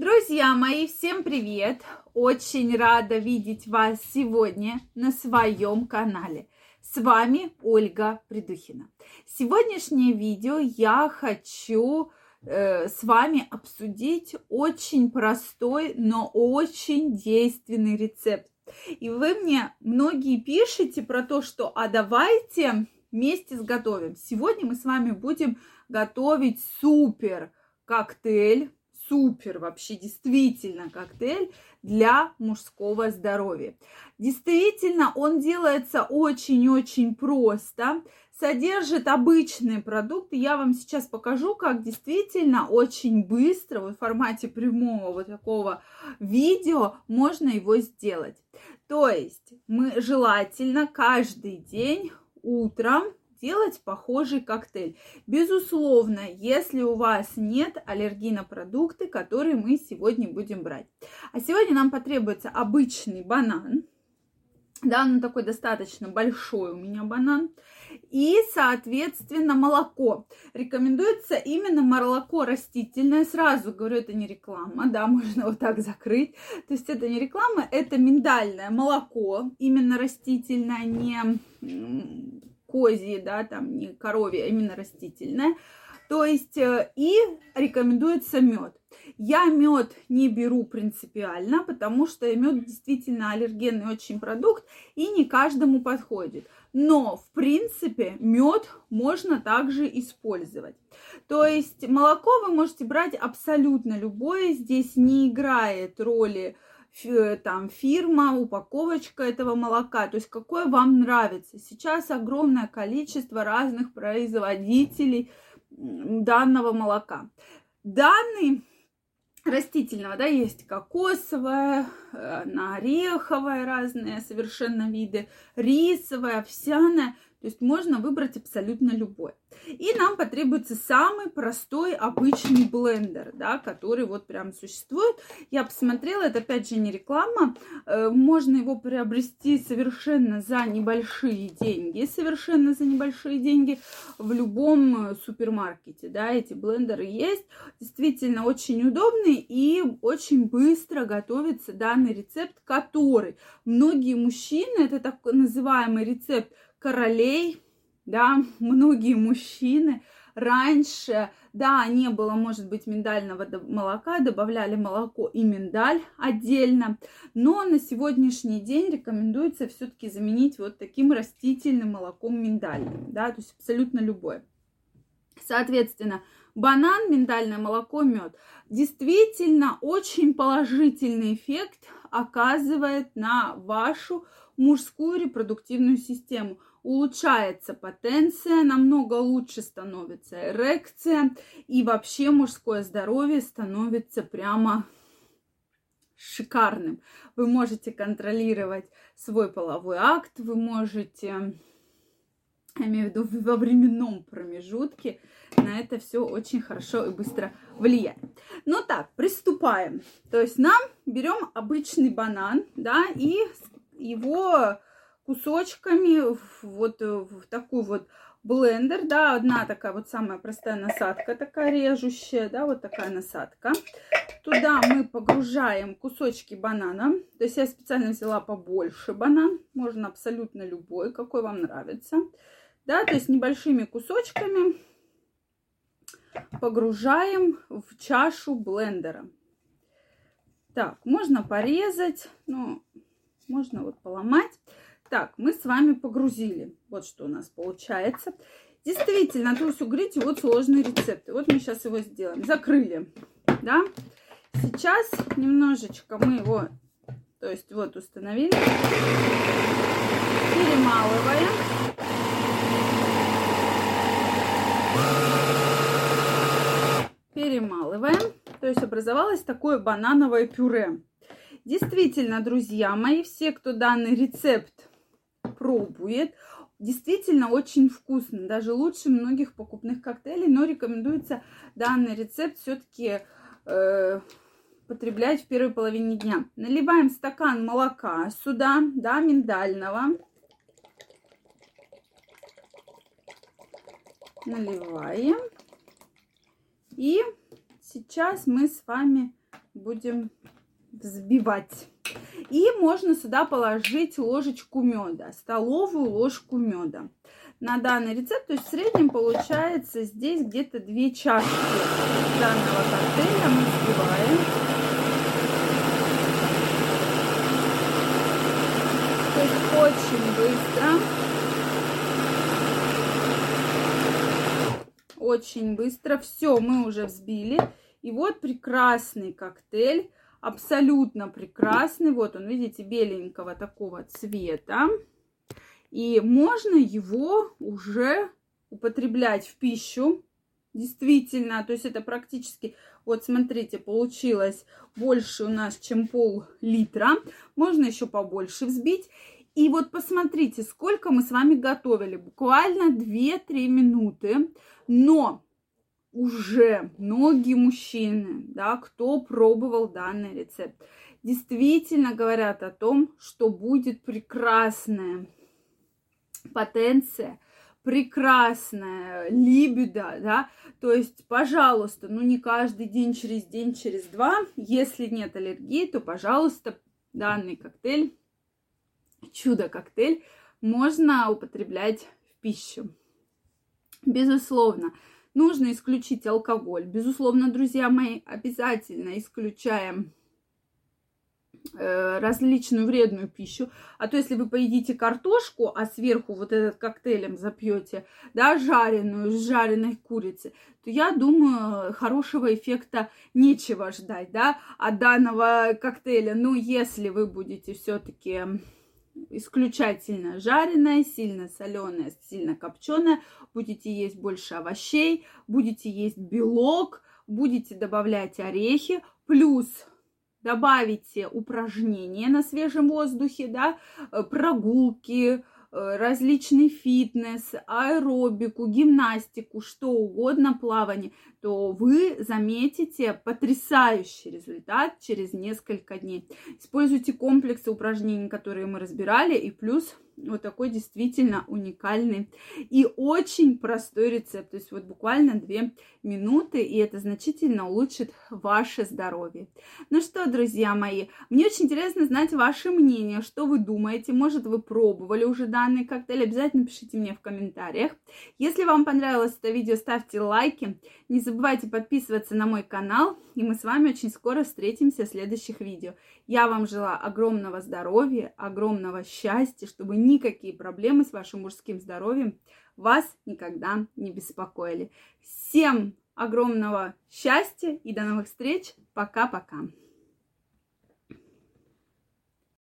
Друзья мои, всем привет! Очень рада видеть вас сегодня на своем канале. С вами Ольга Придухина. Сегодняшнее видео я хочу э, с вами обсудить очень простой, но очень действенный рецепт. И вы мне многие пишете про то, что а давайте вместе сготовим. Сегодня мы с вами будем готовить супер коктейль супер вообще действительно коктейль для мужского здоровья. Действительно, он делается очень-очень просто, содержит обычные продукты. Я вам сейчас покажу, как действительно очень быстро в формате прямого вот такого видео можно его сделать. То есть мы желательно каждый день утром делать похожий коктейль. Безусловно, если у вас нет аллергии на продукты, которые мы сегодня будем брать. А сегодня нам потребуется обычный банан. Да, он такой достаточно большой у меня банан. И, соответственно, молоко. Рекомендуется именно молоко растительное. Сразу говорю, это не реклама, да, можно вот так закрыть. То есть это не реклама, это миндальное молоко, именно растительное, не козье, да, там не коровье, а именно растительное. То есть э, и рекомендуется мед. Я мед не беру принципиально, потому что мед действительно аллергенный очень продукт и не каждому подходит. Но, в принципе, мед можно также использовать. То есть молоко вы можете брать абсолютно любое. Здесь не играет роли там фирма, упаковочка этого молока, то есть какое вам нравится. Сейчас огромное количество разных производителей данного молока. Данный растительного, да, есть кокосовое, э, на ореховое разные совершенно виды, рисовое, овсяное. То есть можно выбрать абсолютно любой. И нам потребуется самый простой обычный блендер, да, который вот прям существует. Я посмотрела, это опять же не реклама. Э, можно его приобрести совершенно за небольшие деньги, совершенно за небольшие деньги в любом супермаркете, да, эти блендеры есть. Действительно очень удобный и очень быстро готовится данный рецепт, который многие мужчины, это так называемый рецепт королей, да, многие мужчины раньше, да, не было, может быть, миндального молока, добавляли молоко и миндаль отдельно, но на сегодняшний день рекомендуется все-таки заменить вот таким растительным молоком миндальным, да, то есть абсолютно любое. Соответственно, банан, миндальное молоко, мед. Действительно, очень положительный эффект оказывает на вашу мужскую репродуктивную систему улучшается потенция, намного лучше становится эрекция, и вообще мужское здоровье становится прямо шикарным. Вы можете контролировать свой половой акт, вы можете, я имею в виду во временном промежутке, на это все очень хорошо и быстро влияет. Ну так, приступаем. То есть нам берем обычный банан, да, и его кусочками вот в такую вот блендер, да, одна такая вот самая простая насадка, такая режущая, да, вот такая насадка. Туда мы погружаем кусочки банана, то есть я специально взяла побольше банан, можно абсолютно любой, какой вам нравится, да, то есть небольшими кусочками погружаем в чашу блендера. Так, можно порезать, ну, можно вот поломать. Так, мы с вами погрузили. Вот что у нас получается. Действительно, то есть угрите вот сложные рецепты. Вот мы сейчас его сделаем. Закрыли, да. Сейчас немножечко мы его, то есть вот установили. Перемалываем. Перемалываем. То есть образовалось такое банановое пюре. Действительно, друзья мои, все, кто данный рецепт пробует. Действительно очень вкусно, даже лучше многих покупных коктейлей, но рекомендуется данный рецепт все-таки э, потреблять в первой половине дня. Наливаем стакан молока сюда, да, миндального. Наливаем. И сейчас мы с вами будем взбивать. И можно сюда положить ложечку меда, столовую ложку меда. На данный рецепт, то есть в среднем получается здесь где-то 2 чашки данного коктейля мы взбиваем. То есть очень быстро. Очень быстро. Все, мы уже взбили. И вот прекрасный коктейль абсолютно прекрасный. Вот он, видите, беленького такого цвета. И можно его уже употреблять в пищу. Действительно, то есть это практически, вот смотрите, получилось больше у нас, чем пол-литра. Можно еще побольше взбить. И вот посмотрите, сколько мы с вами готовили. Буквально 2-3 минуты. Но уже многие мужчины, да, кто пробовал данный рецепт, действительно говорят о том, что будет прекрасная потенция, прекрасная либидо, да, то есть, пожалуйста, ну не каждый день, через день, через два, если нет аллергии, то, пожалуйста, данный коктейль, чудо-коктейль, можно употреблять в пищу. Безусловно, Нужно исключить алкоголь. Безусловно, друзья мои, обязательно исключаем э, различную вредную пищу. А то если вы поедите картошку, а сверху вот этот коктейлем запьете, да, жареную, с жареной курицы, то я думаю, хорошего эффекта нечего ждать, да, от данного коктейля. Ну, если вы будете все-таки исключительно жареное, сильно соленое, сильно копченое. Будете есть больше овощей, будете есть белок, будете добавлять орехи, плюс добавите упражнения на свежем воздухе, да, э, прогулки, Э, различный фитнес, аэробику, гимнастику, что угодно, плавание, то вы заметите потрясающий результат через несколько дней. Используйте комплексы упражнений, которые мы разбирали, и плюс вот такой действительно уникальный и очень простой рецепт. То есть вот буквально 2 минуты, и это значительно улучшит ваше здоровье. Ну что, друзья мои, мне очень интересно знать ваше мнение, что вы думаете. Может, вы пробовали уже данный коктейль? Обязательно пишите мне в комментариях. Если вам понравилось это видео, ставьте лайки. Не забывайте подписываться на мой канал, и мы с вами очень скоро встретимся в следующих видео. Я вам желаю огромного здоровья, огромного счастья, чтобы никакие проблемы с вашим мужским здоровьем вас никогда не беспокоили. Всем огромного счастья и до новых встреч. Пока-пока.